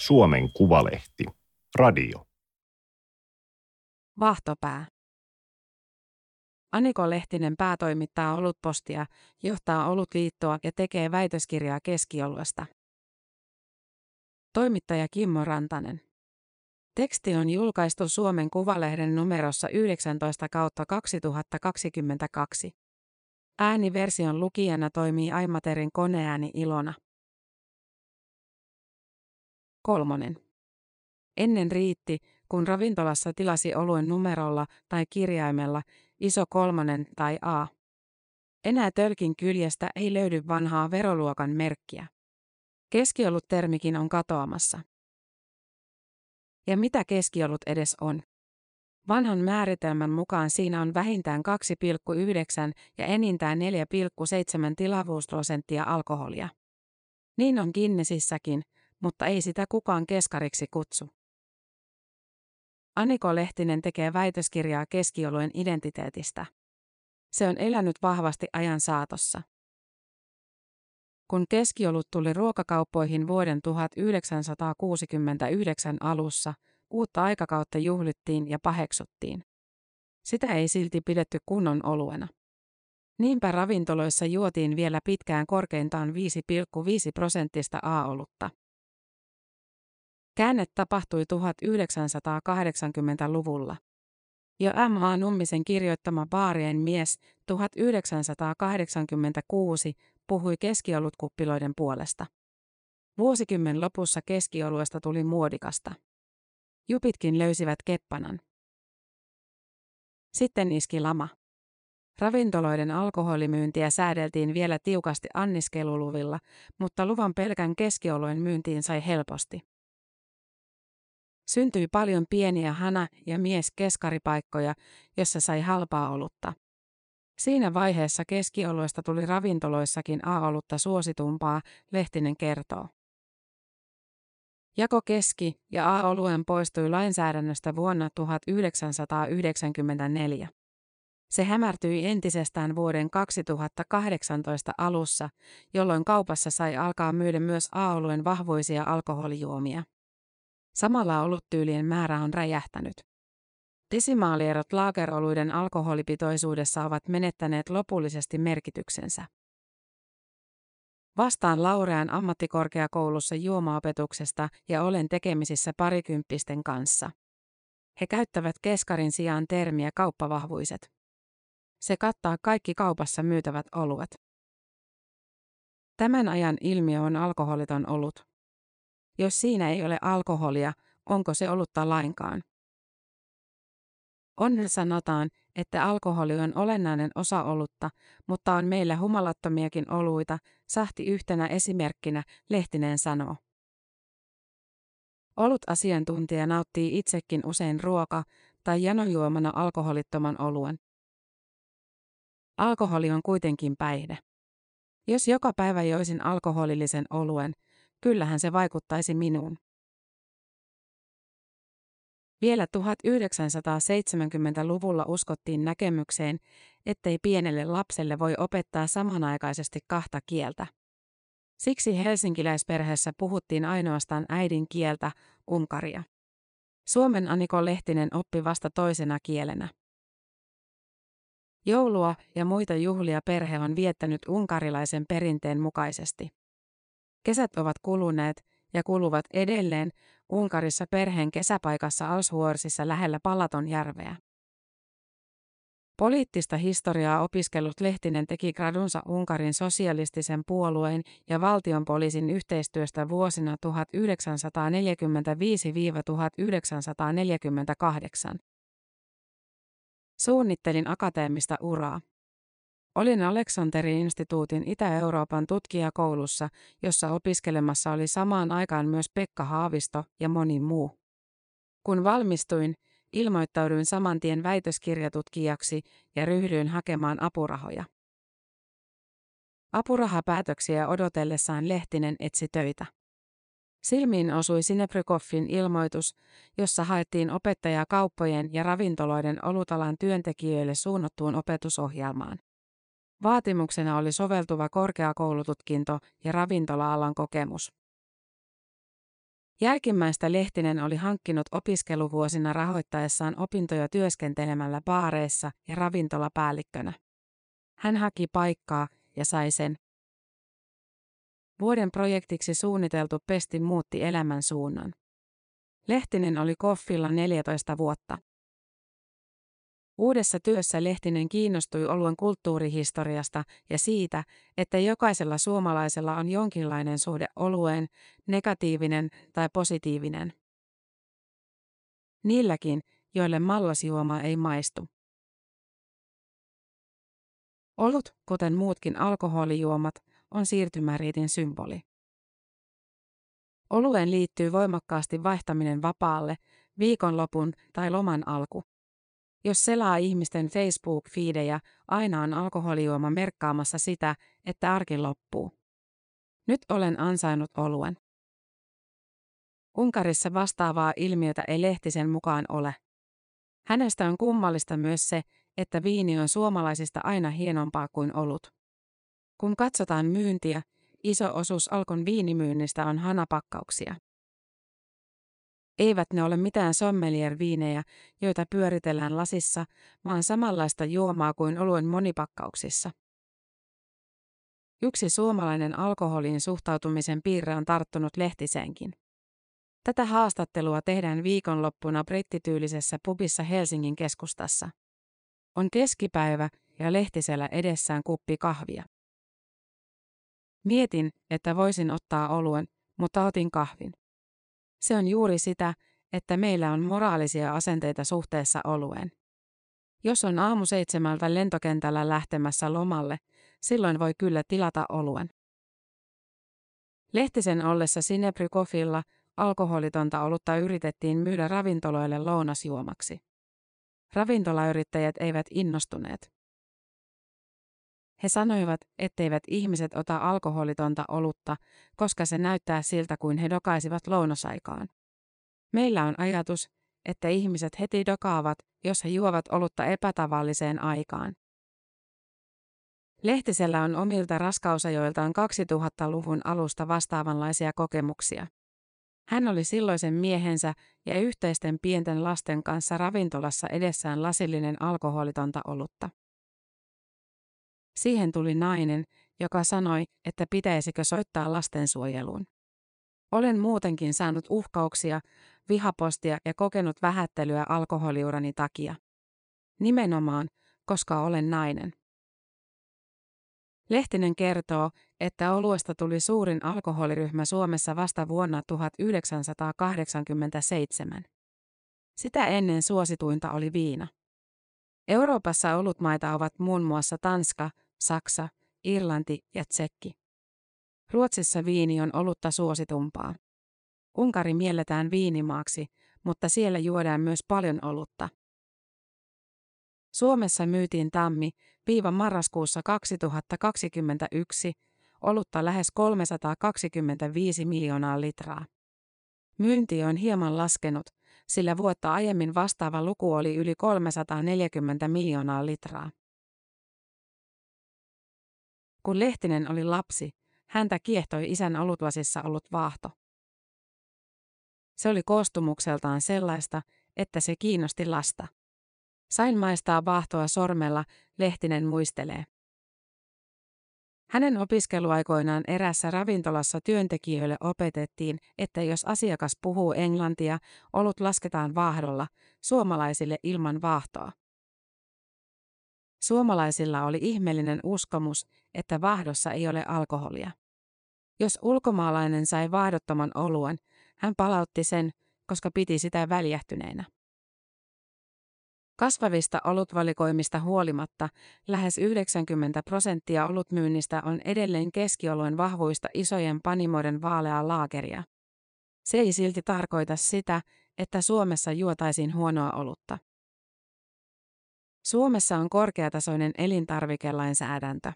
Suomen Kuvalehti. Radio. Vahtopää. Aniko Lehtinen päätoimittaa olutpostia, johtaa olutliittoa ja tekee väitöskirjaa keskioluesta. Toimittaja Kimmo Rantanen. Teksti on julkaistu Suomen Kuvalehden numerossa 19 kautta 2022. Ääniversion lukijana toimii Aimaterin koneääni Ilona. Kolmonen. Ennen riitti, kun ravintolassa tilasi oluen numerolla tai kirjaimella iso kolmonen tai A. Enää tölkin kyljestä ei löydy vanhaa veroluokan merkkiä. Keskiolut-termikin on katoamassa. Ja mitä keskiolut edes on? Vanhan määritelmän mukaan siinä on vähintään 2,9 ja enintään 4,7 tilavuusprosenttia alkoholia. Niin on Guinnessissäkin, mutta ei sitä kukaan keskariksi kutsu. Aniko Lehtinen tekee väitöskirjaa keskioluen identiteetistä. Se on elänyt vahvasti ajan saatossa. Kun keskiolut tuli ruokakauppoihin vuoden 1969 alussa, uutta aikakautta juhlittiin ja paheksuttiin. Sitä ei silti pidetty kunnon oluena. Niinpä ravintoloissa juotiin vielä pitkään korkeintaan 5,5 prosenttista A-olutta. Käänne tapahtui 1980-luvulla. Jo M.A. Nummisen kirjoittama Baarien mies 1986 puhui keskiolutkuppiloiden puolesta. Vuosikymmen lopussa keskioluesta tuli muodikasta. Jupitkin löysivät keppanan. Sitten iski lama. Ravintoloiden alkoholimyyntiä säädeltiin vielä tiukasti anniskeluluvilla, mutta luvan pelkän keskioluen myyntiin sai helposti. Syntyi paljon pieniä hana- ja mies-keskaripaikkoja, jossa sai halpaa olutta. Siinä vaiheessa keskioluesta tuli ravintoloissakin A-olutta suositumpaa, Lehtinen kertoo. Jako keski- ja A-oluen poistui lainsäädännöstä vuonna 1994. Se hämärtyi entisestään vuoden 2018 alussa, jolloin kaupassa sai alkaa myydä myös A-oluen vahvoisia alkoholijuomia. Samalla oluttyylien määrä on räjähtänyt. Desimaalierot laakeroluiden alkoholipitoisuudessa ovat menettäneet lopullisesti merkityksensä. Vastaan Laurean ammattikorkeakoulussa juomaopetuksesta ja olen tekemisissä parikymppisten kanssa. He käyttävät keskarin sijaan termiä kauppavahvuiset. Se kattaa kaikki kaupassa myytävät oluet. Tämän ajan ilmiö on alkoholiton olut. Jos siinä ei ole alkoholia, onko se olutta lainkaan? Onne sanotaan, että alkoholi on olennainen osa olutta, mutta on meillä humalattomiakin oluita, sahti yhtenä esimerkkinä, Lehtinen sanoo. Olut asiantuntija nauttii itsekin usein ruoka- tai janojuomana alkoholittoman oluen. Alkoholi on kuitenkin päihde. Jos joka päivä joisin alkoholillisen oluen, kyllähän se vaikuttaisi minuun. Vielä 1970-luvulla uskottiin näkemykseen, ettei pienelle lapselle voi opettaa samanaikaisesti kahta kieltä. Siksi helsinkiläisperheessä puhuttiin ainoastaan äidin kieltä, unkaria. Suomen Aniko Lehtinen oppi vasta toisena kielenä. Joulua ja muita juhlia perhe on viettänyt unkarilaisen perinteen mukaisesti. Kesät ovat kuluneet ja kuluvat edelleen Unkarissa perheen kesäpaikassa Alshuorsissa lähellä Palatonjärveä. Poliittista historiaa opiskellut Lehtinen teki gradunsa Unkarin sosialistisen puolueen ja valtion poliisin yhteistyöstä vuosina 1945-1948. Suunnittelin akateemista uraa. Olin Aleksanterin instituutin Itä-Euroopan tutkijakoulussa, jossa opiskelemassa oli samaan aikaan myös Pekka Haavisto ja moni muu. Kun valmistuin, ilmoittauduin saman tien väitöskirjatutkijaksi ja ryhdyin hakemaan apurahoja. Apurahapäätöksiä odotellessaan Lehtinen etsi töitä. Silmiin osui Sinebrykoffin ilmoitus, jossa haettiin opettajaa kauppojen ja ravintoloiden olutalan työntekijöille suunnattuun opetusohjelmaan. Vaatimuksena oli soveltuva korkeakoulututkinto ja ravintola-alan kokemus. Jälkimmäistä Lehtinen oli hankkinut opiskeluvuosina rahoittaessaan opintoja työskentelemällä baareissa ja ravintolapäällikkönä. Hän haki paikkaa ja sai sen. Vuoden projektiksi suunniteltu pesti muutti elämän suunnan. Lehtinen oli Koffilla 14 vuotta. Uudessa työssä Lehtinen kiinnostui oluen kulttuurihistoriasta ja siitä, että jokaisella suomalaisella on jonkinlainen suhde olueen, negatiivinen tai positiivinen. Niilläkin, joille mallasjuoma ei maistu. Olut, kuten muutkin alkoholijuomat, on siirtymäriitin symboli. Olueen liittyy voimakkaasti vaihtaminen vapaalle, viikonlopun tai loman alku. Jos selaa ihmisten Facebook-fiidejä, aina on alkoholijuoma merkkaamassa sitä, että arki loppuu. Nyt olen ansainnut oluen. Unkarissa vastaavaa ilmiötä ei Lehtisen mukaan ole. Hänestä on kummallista myös se, että viini on suomalaisista aina hienompaa kuin olut. Kun katsotaan myyntiä, iso osuus Alkon viinimyynnistä on hanapakkauksia. Eivät ne ole mitään sommelier-viinejä, joita pyöritellään lasissa, vaan samanlaista juomaa kuin oluen monipakkauksissa. Yksi suomalainen alkoholiin suhtautumisen piirre on tarttunut lehtiseenkin. Tätä haastattelua tehdään viikonloppuna brittityylisessä pubissa Helsingin keskustassa. On keskipäivä ja lehtisellä edessään kuppi kahvia. Mietin, että voisin ottaa oluen, mutta otin kahvin. Se on juuri sitä, että meillä on moraalisia asenteita suhteessa olueen. Jos on aamu seitsemältä lentokentällä lähtemässä lomalle, silloin voi kyllä tilata oluen. Lehtisen ollessa Sinebrykofilla alkoholitonta olutta yritettiin myydä ravintoloille lounasjuomaksi. Ravintolayrittäjät eivät innostuneet. He sanoivat, etteivät ihmiset ota alkoholitonta olutta, koska se näyttää siltä kuin he dokaisivat lounasaikaan. Meillä on ajatus, että ihmiset heti dokaavat, jos he juovat olutta epätavalliseen aikaan. Lehtisellä on omilta raskausajoiltaan 2000-luvun alusta vastaavanlaisia kokemuksia. Hän oli silloisen miehensä ja yhteisten pienten lasten kanssa ravintolassa edessään lasillinen alkoholitonta olutta. Siihen tuli nainen, joka sanoi, että pitäisikö soittaa lastensuojeluun. Olen muutenkin saanut uhkauksia, vihapostia ja kokenut vähättelyä alkoholiurani takia. Nimenomaan, koska olen nainen. Lehtinen kertoo, että oluesta tuli suurin alkoholiryhmä Suomessa vasta vuonna 1987. Sitä ennen suosituinta oli viina. Euroopassa olutmaita ovat muun muassa Tanska, Saksa, Irlanti ja Tsekki. Ruotsissa viini on olutta suositumpaa. Unkari mielletään viinimaaksi, mutta siellä juodaan myös paljon olutta. Suomessa myytiin tammi, viiva marraskuussa 2021, olutta lähes 325 miljoonaa litraa. Myynti on hieman laskenut, sillä vuotta aiemmin vastaava luku oli yli 340 miljoonaa litraa. Kun Lehtinen oli lapsi, häntä kiehtoi isän olutlasissa ollut vaahto. Se oli koostumukseltaan sellaista, että se kiinnosti lasta. Sain maistaa vaahtoa sormella, Lehtinen muistelee. Hänen opiskeluaikoinaan erässä ravintolassa työntekijöille opetettiin, että jos asiakas puhuu englantia, olut lasketaan vaahdolla, suomalaisille ilman vaahtoa. Suomalaisilla oli ihmeellinen uskomus, että vaahdossa ei ole alkoholia. Jos ulkomaalainen sai vaahdottoman oluen, hän palautti sen, koska piti sitä väljähtyneenä. Kasvavista olutvalikoimista huolimatta lähes 90 prosenttia olutmyynnistä on edelleen keskioluen vahvuista isojen panimoiden vaaleaa laakeria. Se ei silti tarkoita sitä, että Suomessa juotaisiin huonoa olutta. Suomessa on korkeatasoinen elintarvikelainsäädäntö.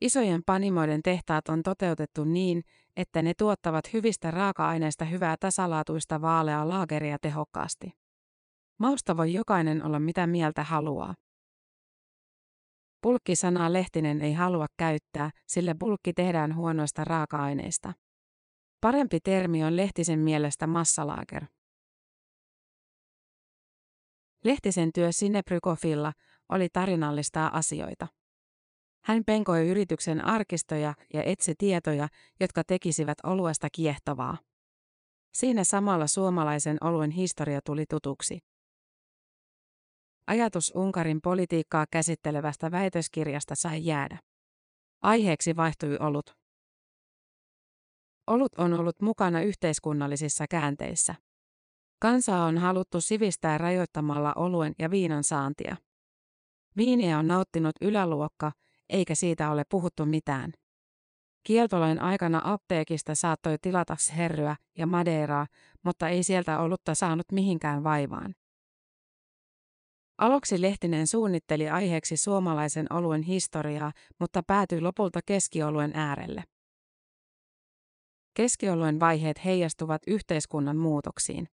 Isojen panimoiden tehtaat on toteutettu niin, että ne tuottavat hyvistä raaka-aineista hyvää tasalaatuista vaaleaa laageria tehokkaasti. Mausta voi jokainen olla mitä mieltä haluaa. Pulkkisanaa Lehtinen ei halua käyttää, sillä pulkki tehdään huonoista raaka-aineista. Parempi termi on Lehtisen mielestä massalaager. Lehtisen työ Sineprykofilla oli tarinallistaa asioita. Hän penkoi yrityksen arkistoja ja etsi tietoja, jotka tekisivät oluesta kiehtovaa. Siinä samalla suomalaisen oluen historia tuli tutuksi. Ajatus Unkarin politiikkaa käsittelevästä väitöskirjasta sai jäädä. Aiheeksi vaihtui olut. Olut on ollut mukana yhteiskunnallisissa käänteissä. Kansaa on haluttu sivistää rajoittamalla oluen ja viinan saantia. Viiniä on nauttinut yläluokka, eikä siitä ole puhuttu mitään. Kieltolain aikana apteekista saattoi tilata herryä ja madeiraa, mutta ei sieltä olutta saanut mihinkään vaivaan. Aluksi Lehtinen suunnitteli aiheeksi suomalaisen oluen historiaa, mutta päätyi lopulta keskioluen äärelle. Keskioluen vaiheet heijastuvat yhteiskunnan muutoksiin.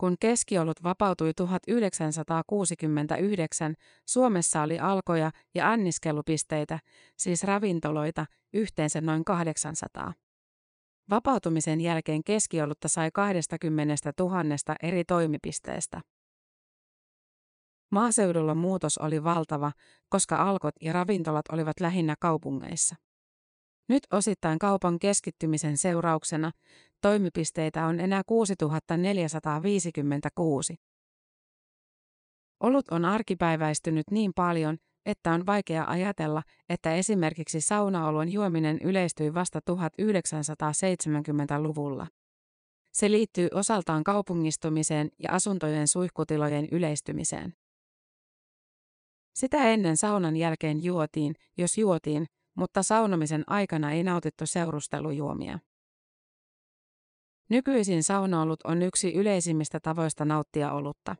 Kun keskiolut vapautui 1969, Suomessa oli alkoja ja anniskelupisteitä, siis ravintoloita, yhteensä noin 800. Vapautumisen jälkeen keskiolutta sai 20 000 eri toimipisteestä. Maaseudulla muutos oli valtava, koska alkot ja ravintolat olivat lähinnä kaupungeissa. Nyt osittain kaupan keskittymisen seurauksena toimipisteitä on enää 6456. Olut on arkipäiväistynyt niin paljon, että on vaikea ajatella, että esimerkiksi saunaoluen juominen yleistyi vasta 1970-luvulla. Se liittyy osaltaan kaupungistumiseen ja asuntojen suihkutilojen yleistymiseen. Sitä ennen saunan jälkeen juotiin, jos juotiin, mutta saunomisen aikana ei nautittu seurustelujuomia. Nykyisin saunaolut on yksi yleisimmistä tavoista nauttia olutta.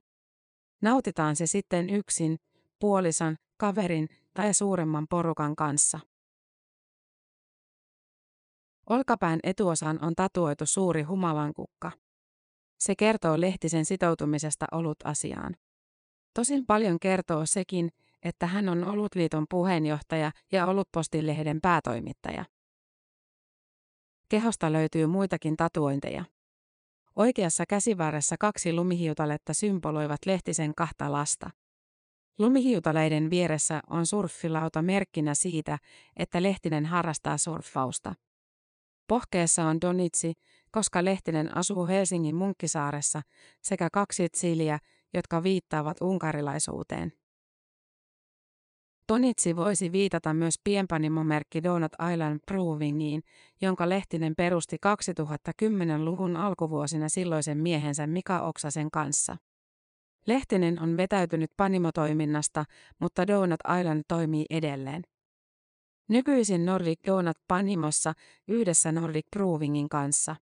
Nautitaan se sitten yksin, puolison, kaverin tai suuremman porukan kanssa. Olkapään etuosaan on tatuoitu suuri humalankukka. Se kertoo Lehtisen sitoutumisesta olut-asiaan. Tosin paljon kertoo sekin, että hän on Olutliiton puheenjohtaja ja Olutpostilehden päätoimittaja. Kehosta löytyy muitakin tatuointeja. Oikeassa käsivarressa kaksi lumihiutaletta symboloivat Lehtisen kahta lasta. Lumihiutaleiden vieressä on surffilauta merkkinä siitä, että Lehtinen harrastaa surffausta. Pohkeessa on Donitsi, koska Lehtinen asuu Helsingin Munkkisaaressa, sekä kaksi tsiliä, jotka viittaavat unkarilaisuuteen. Tonitsi voisi viitata myös pienpanimomerkki Donut Island Brewingiin, jonka Lehtinen perusti 2010-luvun alkuvuosina silloisen miehensä Mika Oksasen kanssa. Lehtinen on vetäytynyt panimotoiminnasta, mutta Donut Island toimii edelleen. Nykyisin Nordic Donut Panimossa yhdessä Nordic Brewingin kanssa.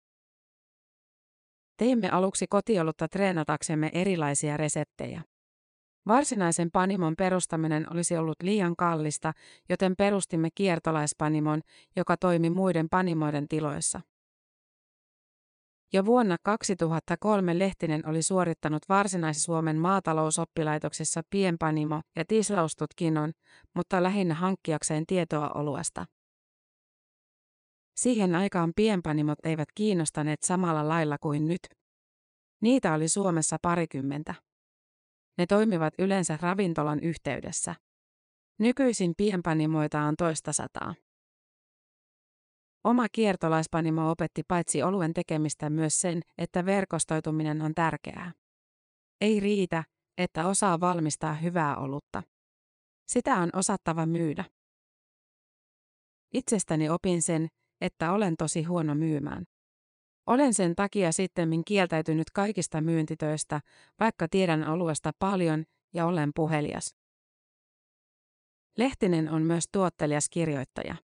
Teimme aluksi kotiolutta treenataksemme erilaisia reseptejä. Varsinaisen panimon perustaminen olisi ollut liian kallista, joten perustimme kiertolaispanimon, joka toimi muiden panimoiden tiloissa. Jo vuonna 2003 Lehtinen oli suorittanut Varsinais-Suomen maatalousoppilaitoksessa pienpanimo- ja tislaustutkinnon, mutta lähinnä hankkiakseen tietoa oluesta. Siihen aikaan pienpanimot eivät kiinnostaneet samalla lailla kuin nyt. Niitä oli Suomessa parikymmentä. Ne toimivat yleensä ravintolan yhteydessä. Nykyisin pienpanimoita on toista sataa. Oma kiertolaispanimo opetti paitsi oluen tekemistä myös sen, että verkostoituminen on tärkeää. Ei riitä, että osaa valmistaa hyvää olutta. Sitä on osattava myydä. Itsestäni opin sen, että olen tosi huono myymään. Olen sen takia sittemmin kieltäytynyt kaikista myyntitöistä, vaikka tiedän oluesta paljon ja olen puhelias. Lehtinen on myös tuottelias kirjoittaja.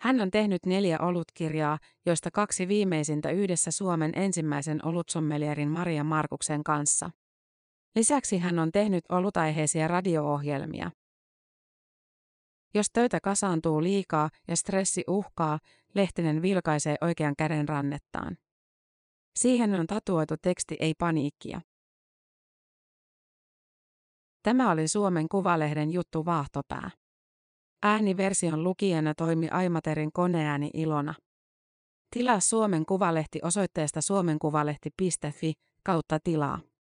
Hän on tehnyt neljä olutkirjaa, joista kaksi viimeisintä yhdessä Suomen ensimmäisen olutsommelierin Maria Markuksen kanssa. Lisäksi hän on tehnyt olutaiheisia radio-ohjelmia. Jos töitä kasaantuu liikaa ja stressi uhkaa, Lehtinen vilkaisee oikean käden rannettaan. Siihen on tatuoitu teksti ei paniikkia. Tämä oli Suomen Kuvalehden juttu Vaahtopää. Ääniversion lukijana toimi Aimaterin koneääni Ilona. Tilaa Suomen Kuvalehti osoitteesta suomenkuvalehti.fi kautta tilaa.